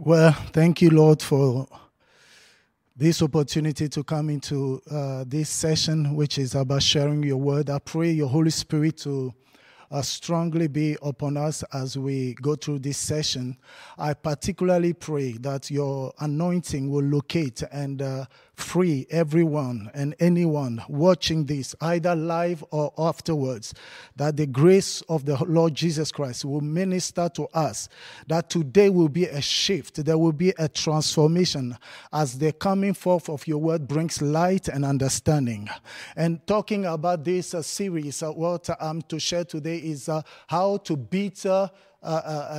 Well, thank you, Lord, for this opportunity to come into uh, this session, which is about sharing your word. I pray your Holy Spirit to uh, strongly be upon us as we go through this session. I particularly pray that your anointing will locate and uh, free everyone and anyone watching this, either live or afterwards, that the grace of the Lord Jesus Christ will minister to us, that today will be a shift, there will be a transformation as the coming forth of your word brings light and understanding. And talking about this uh, series, uh, what I'm to share today is uh, how to beat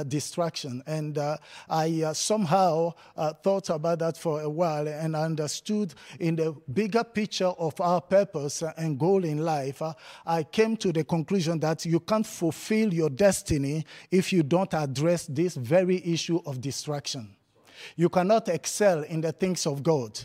distraction. And uh, I uh, somehow uh, thought about that for a while and understood in the bigger picture of our purpose and goal in life. Uh, I came to the conclusion that you can't fulfill your destiny if you don't address this very issue of distraction. You cannot excel in the things of God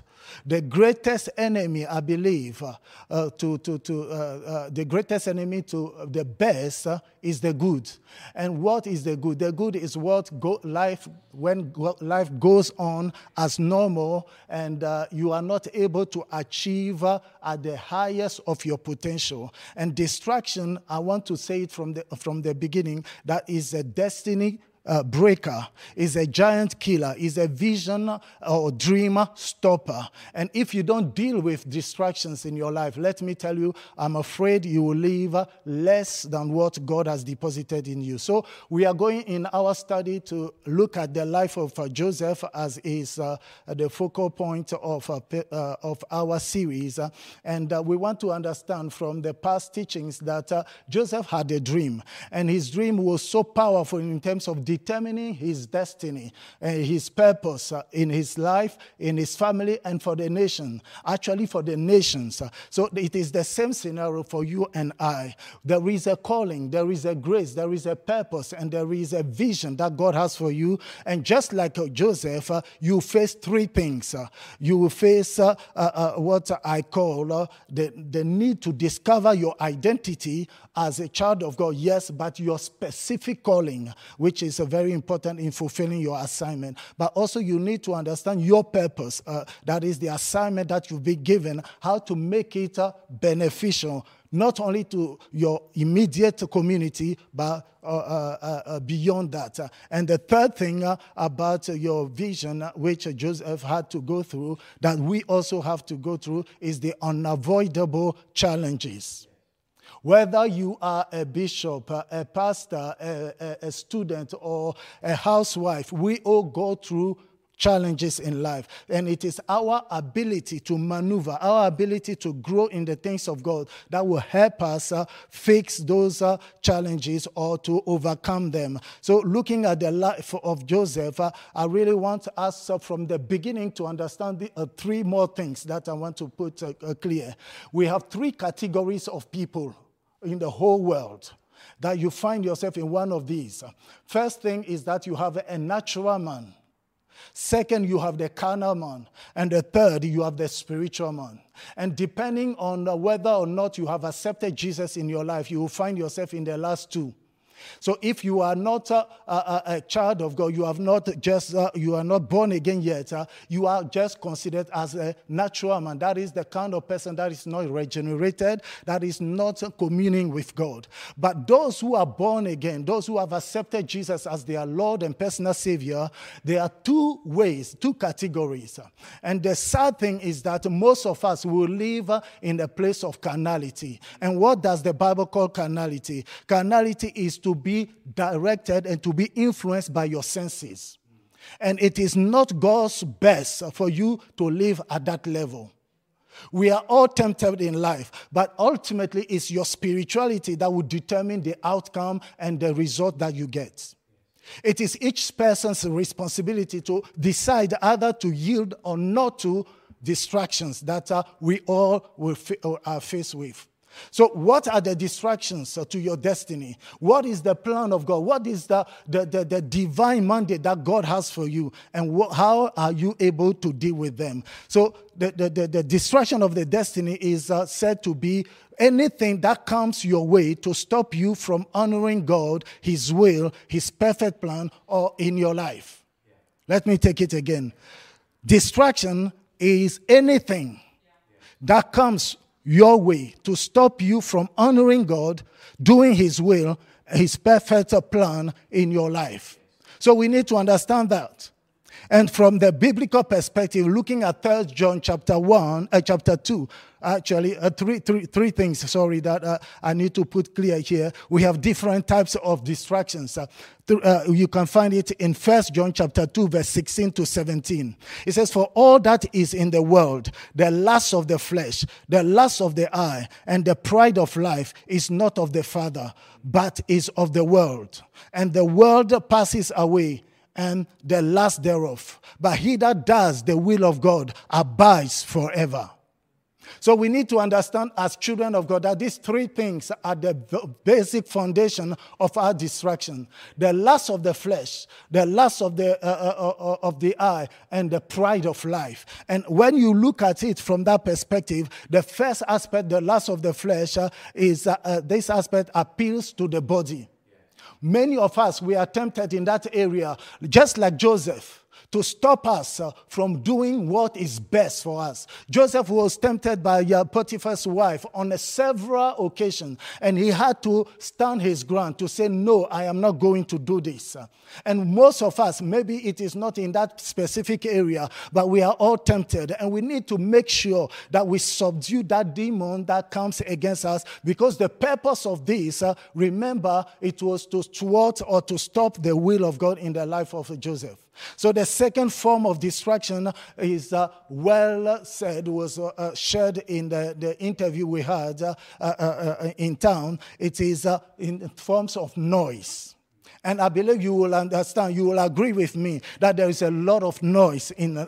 the greatest enemy, I believe, uh, uh, to, to, to uh, uh the greatest enemy to the best uh, is the good. And what is the good? The good is what go, life, when go, life goes on as normal and uh, you are not able to achieve at the highest of your potential. And distraction, I want to say it from the, from the beginning, that is a destiny uh, breaker, is a giant killer, is a vision or dream stopper. And if you don't deal with distractions in your life, let me tell you, I'm afraid you will live less than what God has deposited in you. So we are going in our study to look at the life of uh, Joseph as is uh, the focal point of, uh, uh, of our series. and uh, we want to understand from the past teachings that Joseph had a dream, and his dream was so powerful in terms of determining his destiny and his purpose uh, in his life, in his family, and for the nation. Actually, for the nations. So it is the same scenario for you and I. There is a calling, there is a grace, there is a purpose, and there is a vision that God has for you. And just like uh, Joseph, uh, you face three things. You will face what I call the, the need to discover your identity as a child of God, yes, but your specific calling, which is very important in fulfilling your assignment. But also, you need to understand your purpose. Uh, that is the assignment that you've been given, how to make it uh, beneficial, not only to your immediate community, but uh, uh, uh beyond that. And the third thing uh, about your vision, which Joseph had to go through, that we also have to go through, is the unavoidable challenges. Whether you are a bishop, a pastor, a, a, student, or a housewife, we all go through challenges in life. And it is our ability to maneuver, our ability to grow in the things of God that will help us uh, fix those uh, challenges or to overcome them. So, looking at the life of Joseph, uh, I really want us uh, from the beginning to understand the, uh, three more things that I want to put uh, clear. We have three categories of people in the whole world that you find yourself in one of these. First thing is that you have a natural man. Second, you have the carnal man. And the third, you have the spiritual man. And depending on whether or not you have accepted Jesus in your life, you will find yourself in the last two. So if you are not a, a, a child of God, you have not just uh, you are not born again yet. Uh, you are just considered as a natural man. That is the kind of person that is not regenerated, that is not communing with God. But those who are born again, those who have accepted Jesus as their Lord and personal Savior, there are two ways, two categories. And the sad thing is that most of us will live in the place of carnality. And what does the Bible call carnality? Carnality is to be directed and to be influenced by your senses. And it is not God's best for you to live at that level. We are all tempted in life, but ultimately it's your spirituality that will determine the outcome and the result that you get. It is each person's responsibility to decide either to yield or not to distractions that uh, we all will fa- are faced with. So, what are the distractions to your destiny? What is the plan of God? What is the, the, the, the divine mandate that God has for you? And how are you able to deal with them? So, the, the, the, the distraction of the destiny is uh, said to be anything that comes your way to stop you from honoring God, His will, His perfect plan, or in your life. Let me take it again. Distraction is anything that comes your way to stop you from honoring God, doing His will, His perfect plan in your life. So we need to understand that. And from the biblical perspective, looking at Third John chapter 1, uh, chapter 2, actually, uh, three, three, three things, sorry, that uh, I need to put clear here. We have different types of distractions. Uh, uh, you can find it in First John chapter 2, verse 16 to 17. It says, For all that is in the world, the lust of the flesh, the lust of the eye, and the pride of life is not of the Father, but is of the world. And the world passes away and the last thereof. But he that does the will of God abides forever. So we need to understand as children of God that these three things are the basic foundation of our destruction: The lust of the flesh, the lust of the, uh, uh, uh, of the eye, and the pride of life. And when you look at it from that perspective, the first aspect, the lust of the flesh, uh, is uh, uh, this aspect appeals to the body. Many of us, we are tempted in that area, just like Joseph to stop us uh, from doing what is best for us. Joseph was tempted by uh, Potiphar's wife on several occasions, and he had to stand his ground to say, No, I am not going to do this. And most of us, maybe it is not in that specific area, but we are all tempted, and we need to make sure that we subdue that demon that comes against us because the purpose of this, uh, remember, it was to thwart or to stop the will of God in the life of Joseph. So the second form of distraction is uh, well said, was uh, uh, shared in the, the interview we had uh, uh, uh, in town. It is in forms of noise. And I believe you will understand, you will agree with me that there is a lot of noise in,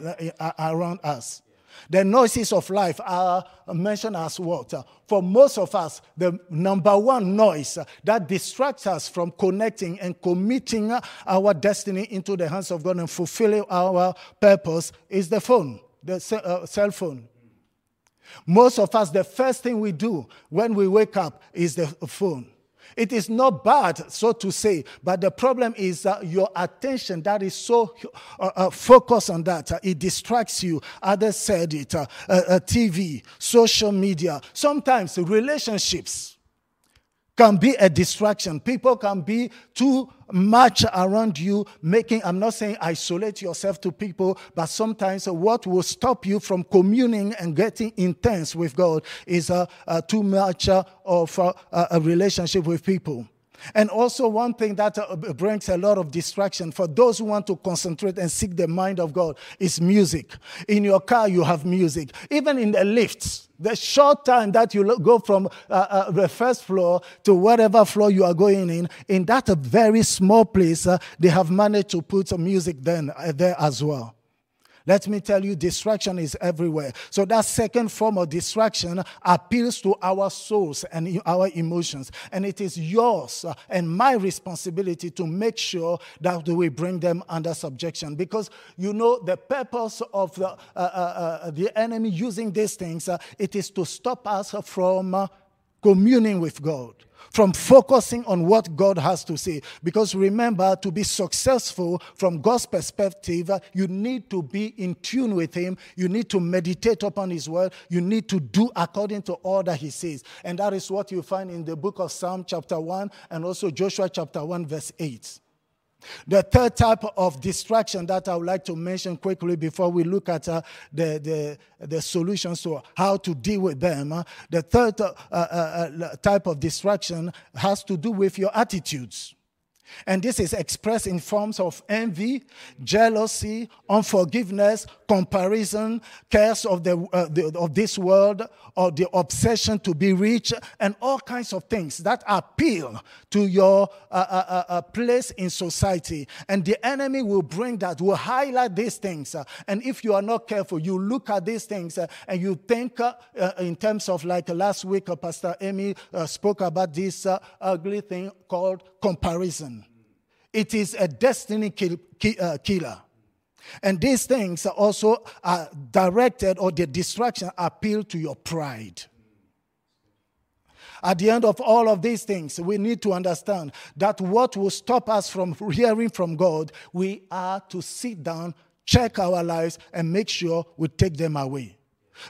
around us. The noises of life are mentioned as what? For most of us, the number one noise that distracts us from connecting and committing our destiny into the hands of God and fulfilling our purpose is the phone, the uh, cell phone. Most of us, the first thing we do when we wake up is the phone. It is not bad, so to say, but the problem is uh, your attention that is so uh, uh, focused on that. Uh, it distracts you. Others said it. Uh, uh, TV, social media, sometimes relationships can be a distraction. People can be too much around you, making, I'm not saying isolate yourself to people, but sometimes what will stop you from communing and getting intense with God is uh, uh, too much uh, of a relationship with people. And also, one thing that uh, brings a lot of distraction for those who want to concentrate and seek the mind of God is music. In your car, you have music. Even in the lifts, the short time that you go from uh, uh, the first floor to whatever floor you are going in, in that very small place, uh, they have managed to put some music then, uh, there as well. Let me tell you, distraction is everywhere. So that second form of distraction appeals to our souls and our emotions. And it is yours and my responsibility to make sure that we bring them under subjection. Because you know, the purpose of the, uh, uh, uh, the enemy using these things, uh, it is to stop us from uh, communing with God from focusing on what God has to say. Because remember, to be successful from God's perspective, you need to be in tune with Him. You need to meditate upon His word. You need to do according to all that He says. And that is what you find in the book of Psalm, chapter 1, and also Joshua, chapter 1, verse 8. The third type of distraction that I would like to mention quickly before we look at uh, the, the, the, solutions to how to deal with them, uh, the third uh, uh, uh type of distraction has to do with your attitudes. And this is expressed in forms of envy, jealousy, unforgiveness, comparison, cares of, the, uh, the, of this world, or the obsession to be rich, and all kinds of things that appeal to your uh, uh, uh, uh place in society. And the enemy will bring that, will highlight these things. Uh, and if you are not careful, you look at these things and you think in terms of like last week, Pastor Amy spoke about this ugly thing called comparison. It is a destiny kill, uh, killer. And these things are also are directed or the distraction appeal to your pride. At the end of all of these things, we need to understand that what will stop us from hearing from God, we are to sit down, check our lives, and make sure we take them away.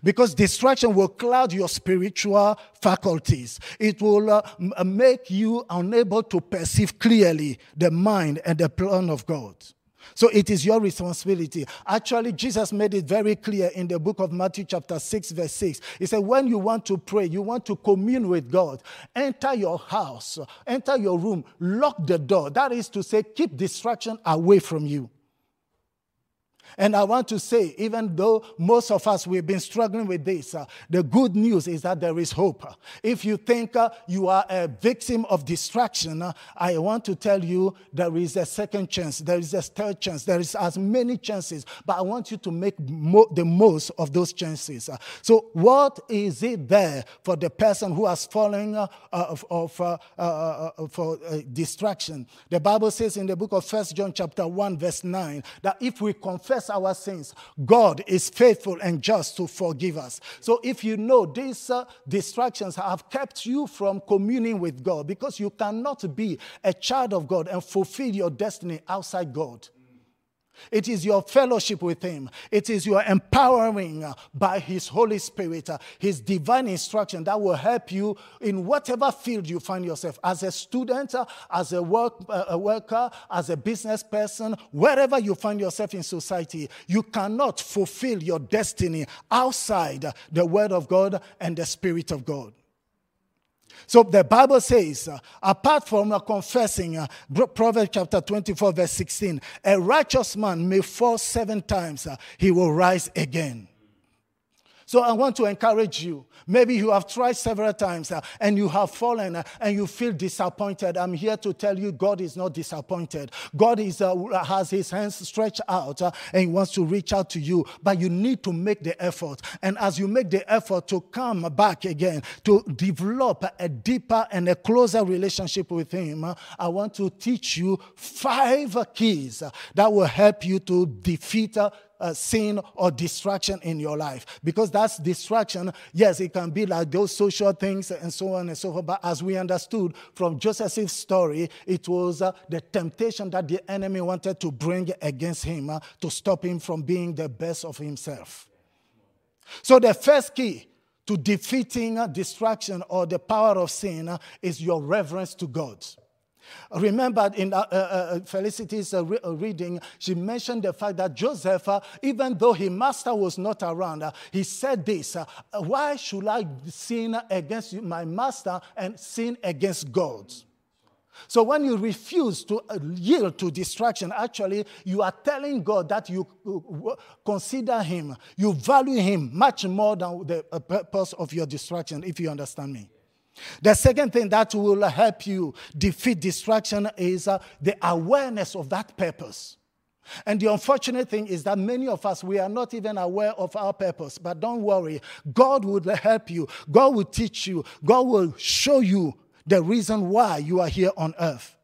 Because distraction will cloud your spiritual faculties. It will uh, uh, make you unable to perceive clearly the mind and the plan of God. So it is your responsibility. Actually, Jesus made it very clear in the book of Matthew, chapter 6, verse 6. He said, When you want to pray, you want to commune with God, enter your house, enter your room, lock the door. That is to say, keep distraction away from you. And I want to say, even though most of us, we've been struggling with this, uh, the good news is that there is hope. If you think uh, you are a victim of distraction, uh, I want to tell you there is a second chance, there is a third chance, there is as many chances, but I want you to make mo- the most of those chances. Uh, so, what is it there for the person who has fallen uh, of, of uh, for distraction? The Bible says in the book of First John, chapter 1, verse 9, that if we confess our sins, God is faithful and just to forgive us. So if you know these uh, distractions have kept you from communing with God, because you cannot be a child of God and fulfill your destiny outside God. It is your fellowship with Him. It is your empowering uh, by His Holy Spirit, uh, His divine instruction that will help you in whatever field you find yourself as a student, uh, as a, work, a worker, as a business person, wherever you find yourself in society. You cannot fulfill your destiny outside the Word of God and the Spirit of God. So the Bible says, uh, apart from uh, confessing, uh, Proverbs chapter 24, verse 16, a righteous man may fall seven times, uh, he will rise again. So I want to encourage you. Maybe you have tried several times uh, and you have fallen uh, and you feel disappointed. I'm here to tell you God is not disappointed. God is, uh, has his hands stretched out uh, and he wants to reach out to you. But you need to make the effort. And as you make the effort to come back again, to develop a deeper and a closer relationship with him, uh, I want to teach you five keys uh, that will help you to defeat uh, sin or distraction in your life. Because that's distraction. Yes, it can be like those social things and so on and so forth. But as we understood from Joseph's story, it was uh, the temptation that the enemy wanted to bring against him uh, to stop him from being the best of himself. So the first key to defeating uh, distraction or the power of sin uh, is your reverence to God. Remember in uh, uh, uh Felicity's uh, re- uh, reading, she mentioned the fact that Joseph, uh, even though his master was not around, he said this Why should I sin against my master and sin against God? So when you refuse to yield to distraction, actually, you are telling God that you consider Him, you value Him much more than the purpose of your distraction, if you understand me. The second thing that will help you defeat distraction is uh, the awareness of that purpose. And the unfortunate thing is that many of us, we are not even aware of our purpose. But don't worry, God will help you, God will teach you, God will show you the reason why you are here on earth.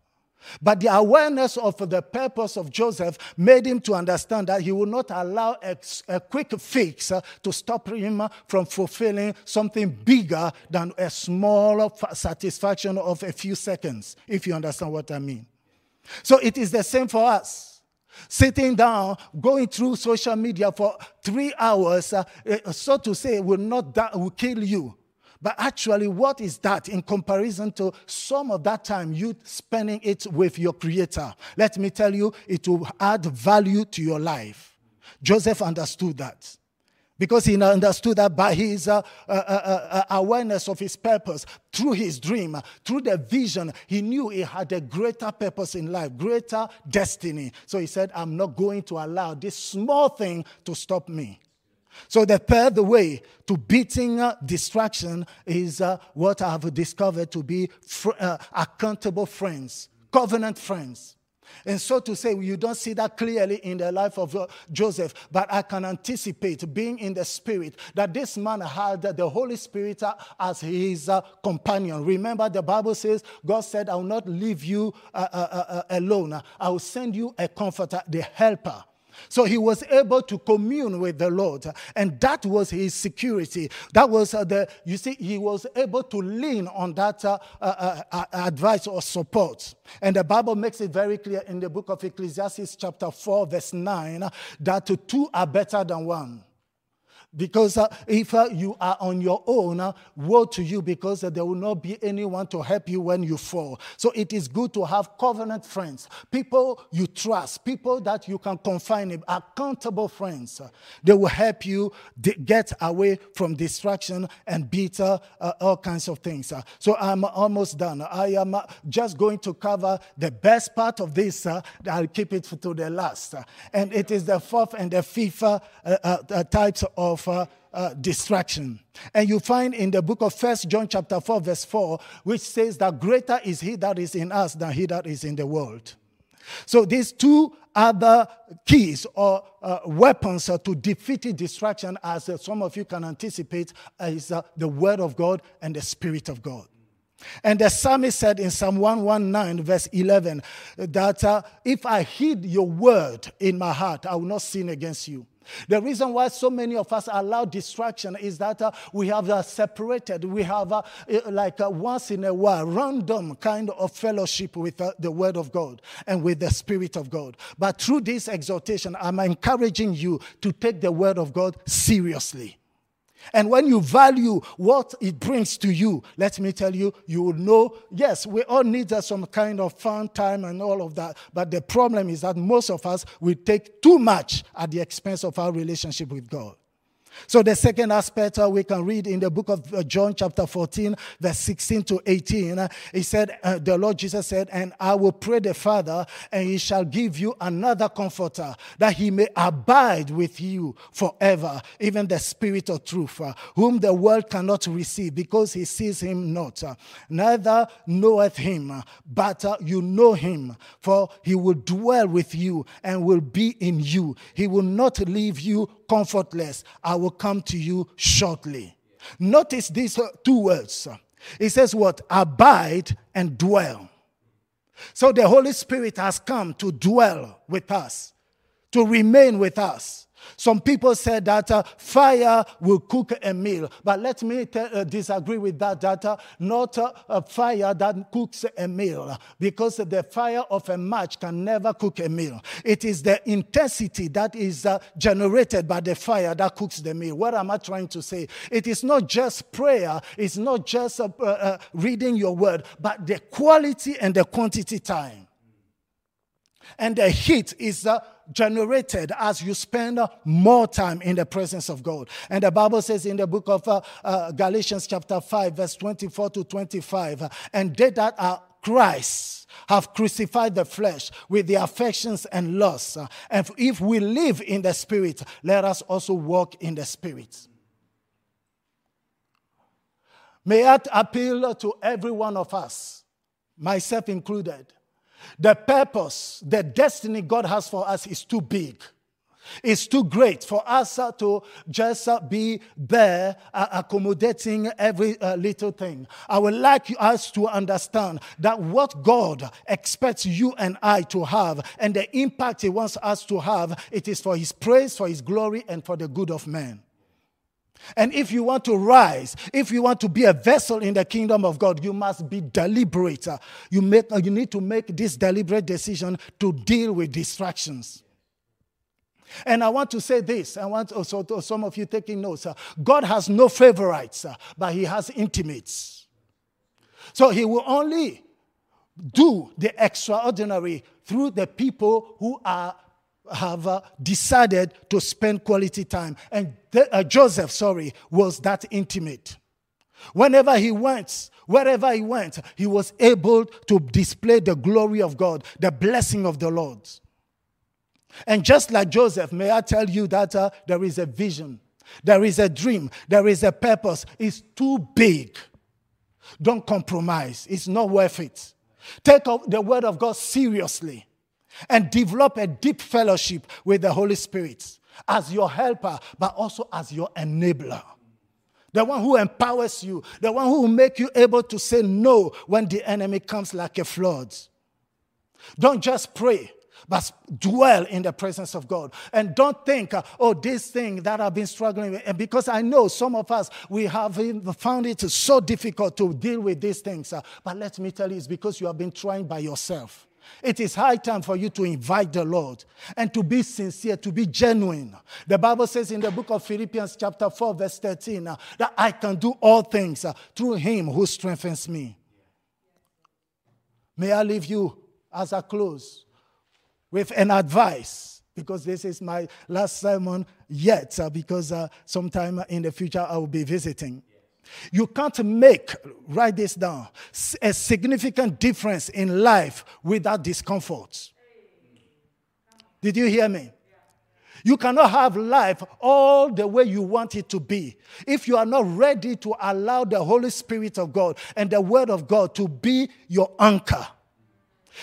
But the awareness of the purpose of Joseph made him to understand that he would not allow a, a quick fix uh, to stop him from fulfilling something bigger than a small satisfaction of a few seconds, if you understand what I mean. So it is the same for us. Sitting down, going through social media for three hours, uh, so to say, will not die, will kill you. But actually, what is that in comparison to some of that time you spending it with your creator? Let me tell you, it will add value to your life. Joseph understood that. Because he understood that by his uh, uh, uh, uh, awareness of his purpose, through his dream, through the vision, he knew he had a greater purpose in life, greater destiny. So he said, I'm not going to allow this small thing to stop me. So, the third way to beating distraction is uh, what I've discovered to be fr- uh, accountable friends, covenant friends. And so to say, you don't see that clearly in the life of uh, Joseph, but I can anticipate being in the spirit that this man had the Holy Spirit uh, as his uh, companion. Remember, the Bible says, God said, I will not leave you alone, I will send you a comforter, the helper. So he was able to commune with the Lord, and that was his security. That was uh, the, you see, he was able to lean on that uh, uh, uh advice or support. And the Bible makes it very clear in the book of Ecclesiastes, chapter 4, verse 9, that two are better than one. Because uh, if uh, you are on your own, uh, woe to you because uh, there will not be anyone to help you when you fall. So it is good to have covenant friends, people you trust, people that you can confine in, accountable friends. they will help you get away from distraction and beat uh, uh, all kinds of things. so I'm almost done. I am just going to cover the best part of this. I'll keep it to the last. and it is the fourth and the fifth types of of uh, uh, distraction. And you find in the book of First John chapter 4 verse 4 which says that greater is he that is in us than he that is in the world. So these two other keys or uh, weapons uh, to defeat distraction as uh, some of you can anticipate is uh, the word of God and the spirit of God. And the psalmist said in Psalm 119, verse 11, that uh, if I heed your word in my heart, I will not sin against you. The reason why so many of us allow distraction is that uh, we have uh, separated, we have uh, like uh, once in a while, random kind of fellowship with uh, the Word of God and with the Spirit of God. But through this exhortation, I'm encouraging you to take the Word of God seriously. And when you value what it brings to you, let me tell you, you will know, yes, we all need some kind of fun time and all of that. But the problem is that most of us will take too much at the expense of our relationship with God. So, the second aspect uh, we can read in the book of uh, John, chapter 14, verse 16 to 18. Uh, he said, uh, The Lord Jesus said, And I will pray the Father, and he shall give you another comforter, that he may abide with you forever, even the Spirit of truth, uh, whom the world cannot receive, because he sees him not. Uh, neither knoweth him, but you know him, for he will dwell with you and will be in you. He will not leave you comfortless. I will come to you shortly. Notice these two words. It says what? Abide and dwell. So the Holy Spirit has come to dwell with us, to remain with us. Some people said that uh, fire will cook a meal, but let me t- uh, disagree with that. That uh, not uh, a fire that cooks a meal, because the fire of a match can never cook a meal. It is the intensity that is uh, generated by the fire that cooks the meal. What am I trying to say? It is not just prayer. It's not just uh, reading your word, but the quality and the quantity time. And the heat is uh, generated as you spend more time in the presence of God. And the Bible says in the book of uh, uh, Galatians, chapter 5, verse 24 to 25, and they that are Christ have crucified the flesh with the affections and lusts. And if we live in the Spirit, let us also walk in the Spirit. May I appeal to every one of us, myself included the purpose, the destiny God has for us is too big. It's too great for us to just uh, be there uh, accommodating every uh, little thing. I would like us to understand that what God expects you and I to have and the impact He wants us to have, it is for His praise, for His glory, and for the good of man. And if you want to rise, if you want to be a vessel in the kingdom of God, you must be deliberate. You, make, you need to make this deliberate decision to deal with distractions. And I want to say this. I want also to some of you taking notes. God has no favorites, but He has intimates. So He will only do the extraordinary through the people who are have uh, decided to spend quality time. And uh, Joseph, sorry, was that intimate. Whenever he went, wherever he went, he was able to display the glory of God, the blessing of the Lord. And just like Joseph, may I tell you that uh, there is a vision, there is a dream, there is a purpose. It's too big. Don't compromise, it's not worth it. Take the word of God seriously and develop a deep fellowship with the Holy Spirit as your helper, but also as your enabler. The one who empowers you, the one who will make you able to say no when the enemy comes like a flood. Don't just pray. but dwell in the presence of God. And don't think, oh, this thing that I've been struggling with. And because I know some of us, we have found it so difficult to deal with these things. But let me tell you, it's because you have been trying by yourself. It is high time for you to invite the Lord and to be sincere, to be genuine. The Bible says in the book of Philippians, chapter 4, verse 13, uh, that I can do all things uh, through him who strengthens me. May I leave you as a close with an advice because this is my last sermon yet, uh, because sometime in the future I will be visiting. You can't make, write this down, a significant difference in life without discomfort. Did you hear me? You cannot have life all the way you want it to be if you are not ready to allow the Holy Spirit of God and the Word of God to be your anchor.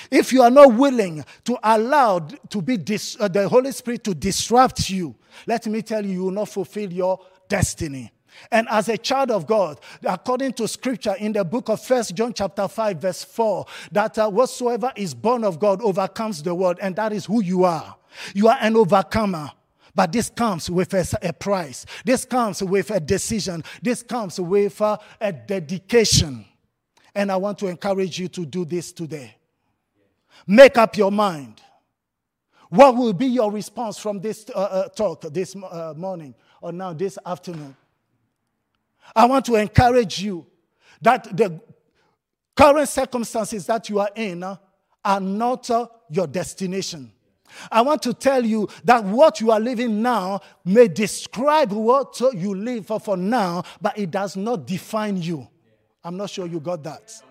If you are not willing to allow to be dis, uh, the Holy Spirit to disrupt you, let me tell you, you will not fulfill your destiny. And as a child of God, according to scripture in the book of First John chapter 5 verse 4, that uh, whatsoever is born of God overcomes the world and that is who you are. You are an overcomer. But this comes with a, a price. This comes with a decision. This comes with uh, a dedication. And I want to encourage you to do this today. Make up your mind. What will be your response from this uh, uh, talk this uh, morning or now this afternoon? I want to encourage you that the current circumstances that you are in uh, are not uh, your destination. I want to tell you that what you are living now may describe what uh, you live for, for now, but it does not define you. I'm not sure you got that.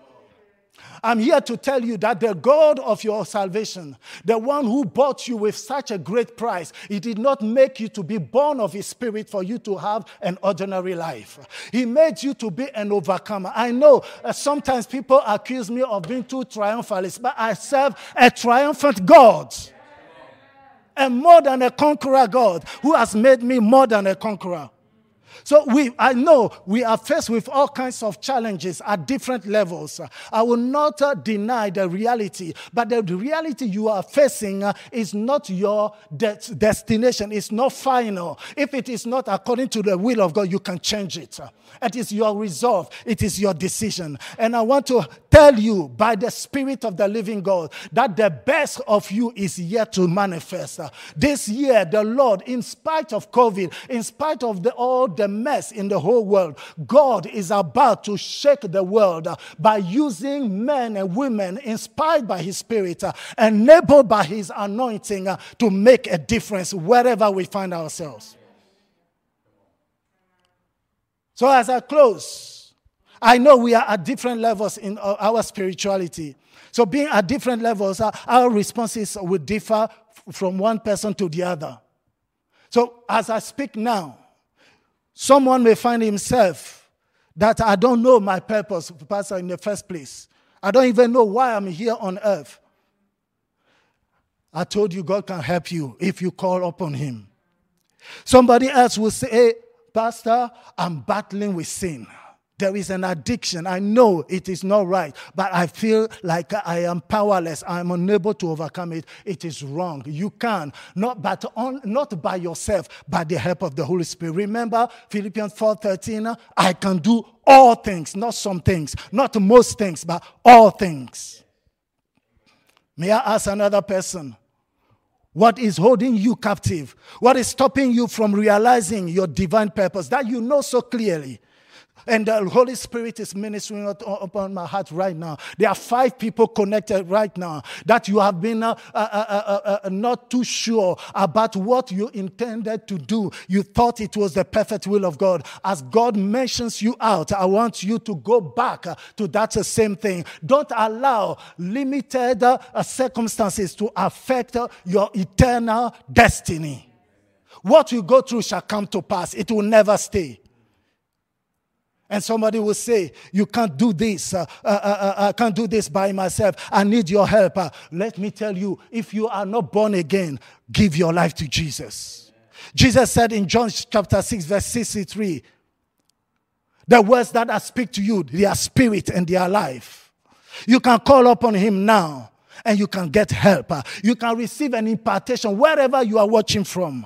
I'm here to tell you that the God of your salvation, the one who bought you with such a great price, he did not make you to be born of his spirit for you to have an ordinary life. He made you to be an overcomer. I know uh, sometimes people accuse me of being too triumphalist, but I serve a triumphant God. And more than a conqueror God who has made me more than a conqueror. So we, I know we are faced with all kinds of challenges at different levels. I will not uh, deny the reality, but the reality you are facing uh, is not your de- destination. It's not final. If it is not according to the will of God, you can change it. It is your resolve. It is your decision. And I want to tell you by the Spirit of the living God that the best of you is yet to manifest. This year, the Lord, in spite of COVID, in spite of the, all the mess in the whole world, God is about to shake the world by using men and women inspired by His Spirit, enabled by His anointing to make a difference wherever we find ourselves. So, as I close, I know we are at different levels in uh, our spirituality. So, being at different levels, our responses will differ from one person to the other. So, as I speak now, someone may find himself that I don't know my purpose, Pastor, in the first place. I don't even know why I'm here on earth. I told you God can help you if you call upon Him. Somebody else will say, hey, Pastor, I'm battling with sin. There is an addiction. I know it is not right, but I feel like I am powerless. I'm unable to overcome it. It is wrong. You can, not, but on, not by yourself, by the help of the Holy Spirit. Remember Philippians 4:13. I can do all things, not some things, not most things, but all things. May I ask another person? What is holding you captive? What is stopping you from realizing your divine purpose that you know so clearly? And the Holy Spirit is ministering upon my heart right now. There are five people connected right now that you have been uh, uh, uh, uh, not too sure about what you intended to do. You thought it was the perfect will of God. As God mentions you out, I want you to go back to that same thing. Don't allow limited circumstances to affect your eternal destiny. What you go through shall come to pass, it will never stay. And somebody will say, You can't do this. Uh, uh, uh, uh, I can't do this by myself. I need your help. Uh, let me tell you, if you are not born again, give your life to Jesus. Jesus said in John chapter 6, verse 63, the words that I speak to you, they are spirit and they are life. You can call upon him now and you can get help. You can receive an impartation wherever you are watching from.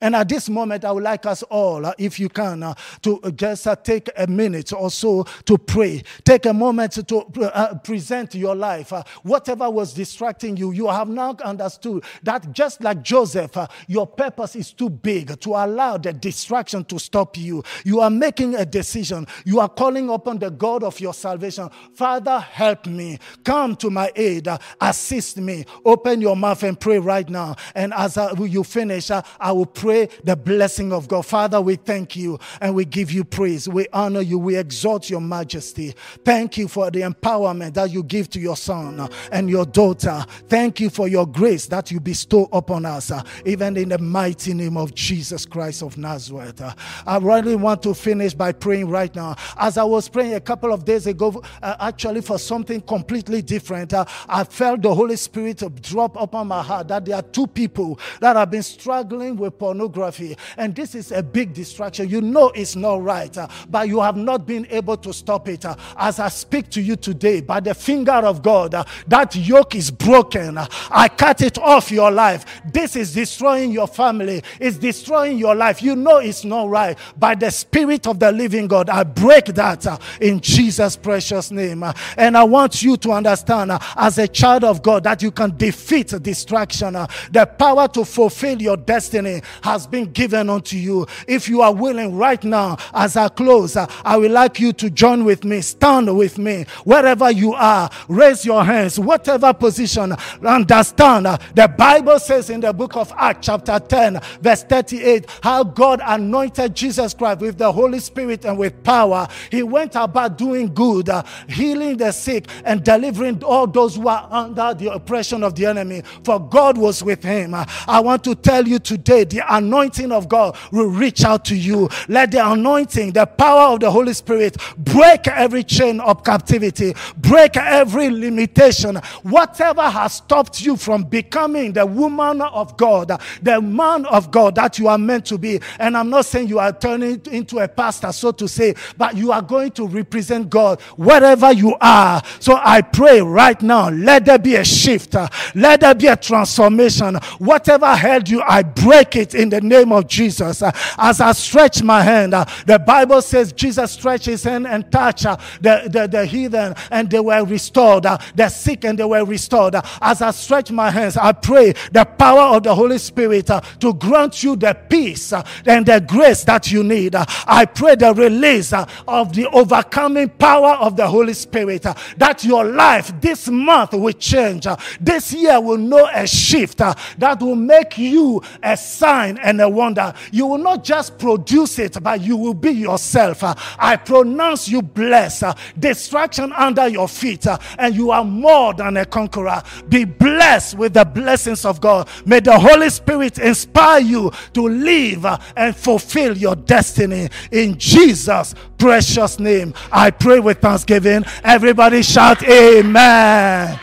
And at this moment, I would like us all, uh, if you can, uh, to just uh, take a minute or so to pray. Take a moment to present your life. Whatever was distracting you, you have now understood that just like Joseph, your purpose is too big to allow the distraction to stop you. You are making a decision. You are calling upon the God of your salvation. Father, help me. Come to my aid. assist me. Open your mouth and pray right now. And as you finish, I will pray pray the blessing of God. Father, we thank you and we give you praise. We honor you. We exalt your majesty. Thank you for the empowerment that you give to your son and your daughter. Thank you for your grace that you bestow upon us, uh, even in the mighty name of Jesus Christ of Nazareth. Uh, I really want to finish by praying right now. As I was praying a couple of days ago, uh, actually for something completely different, I felt the Holy Spirit drop upon my heart that there are two people that have been struggling with pornography. And this is a big distraction. You know it's not right, uh, but you have not been able to stop it. Uh, as I speak to you today, by the finger of God, uh, that yoke is broken. I cut it off your life. This is destroying your family, it's destroying your life. You know it's not right. By the Spirit of the living God, I break that in Jesus' precious name. And I want you to understand, as a child of God, that you can defeat distraction. the power to fulfill your destiny has been given unto you. If you are willing right now, as I close, uh, I would like you to join with me, stand with me, wherever you are, raise your hands, whatever position, understand. Uh, the Bible says in the book of Acts, chapter 10, verse 38, how God anointed Jesus Christ with the Holy Spirit and with power. He went about doing good, uh, healing the sick, and delivering all those who are under the oppression of the enemy. For God was with him. I want to tell you today the anointing of God will reach out to you. Let the anointing, the power of the Holy Spirit, break every chain of captivity, break every limitation. Whatever has stopped you from becoming the woman of God, the man of God that you are meant to be. And I'm not saying you are turning into a pastor, so to say, but you are going to represent God wherever you are. So I pray right now, let there be a shift, let there be a transformation. Whatever held you, I break it in the name of Jesus. Uh, as I stretch my hand, uh, the Bible says Jesus stretched his hand and touched uh, the, the, the heathen and they were restored. Uh, the sick and they were restored. Uh, as I stretch my hands, I pray the power of the Holy Spirit uh, to grant you the peace and the grace that you need. I pray the release of the overcoming power of the Holy Spirit that your life this month will change. This year will know a shift that will make you a sign sign and a wonder. You will not just produce it, but you will be yourself. I pronounce you blessed. Distraction under your feet, and you are more than a conqueror. Be blessed with the blessings of God. May the Holy Spirit inspire you to live and fulfill your destiny in Jesus' precious name. I pray with thanksgiving. Everybody shout, Amen.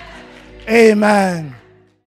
Amen.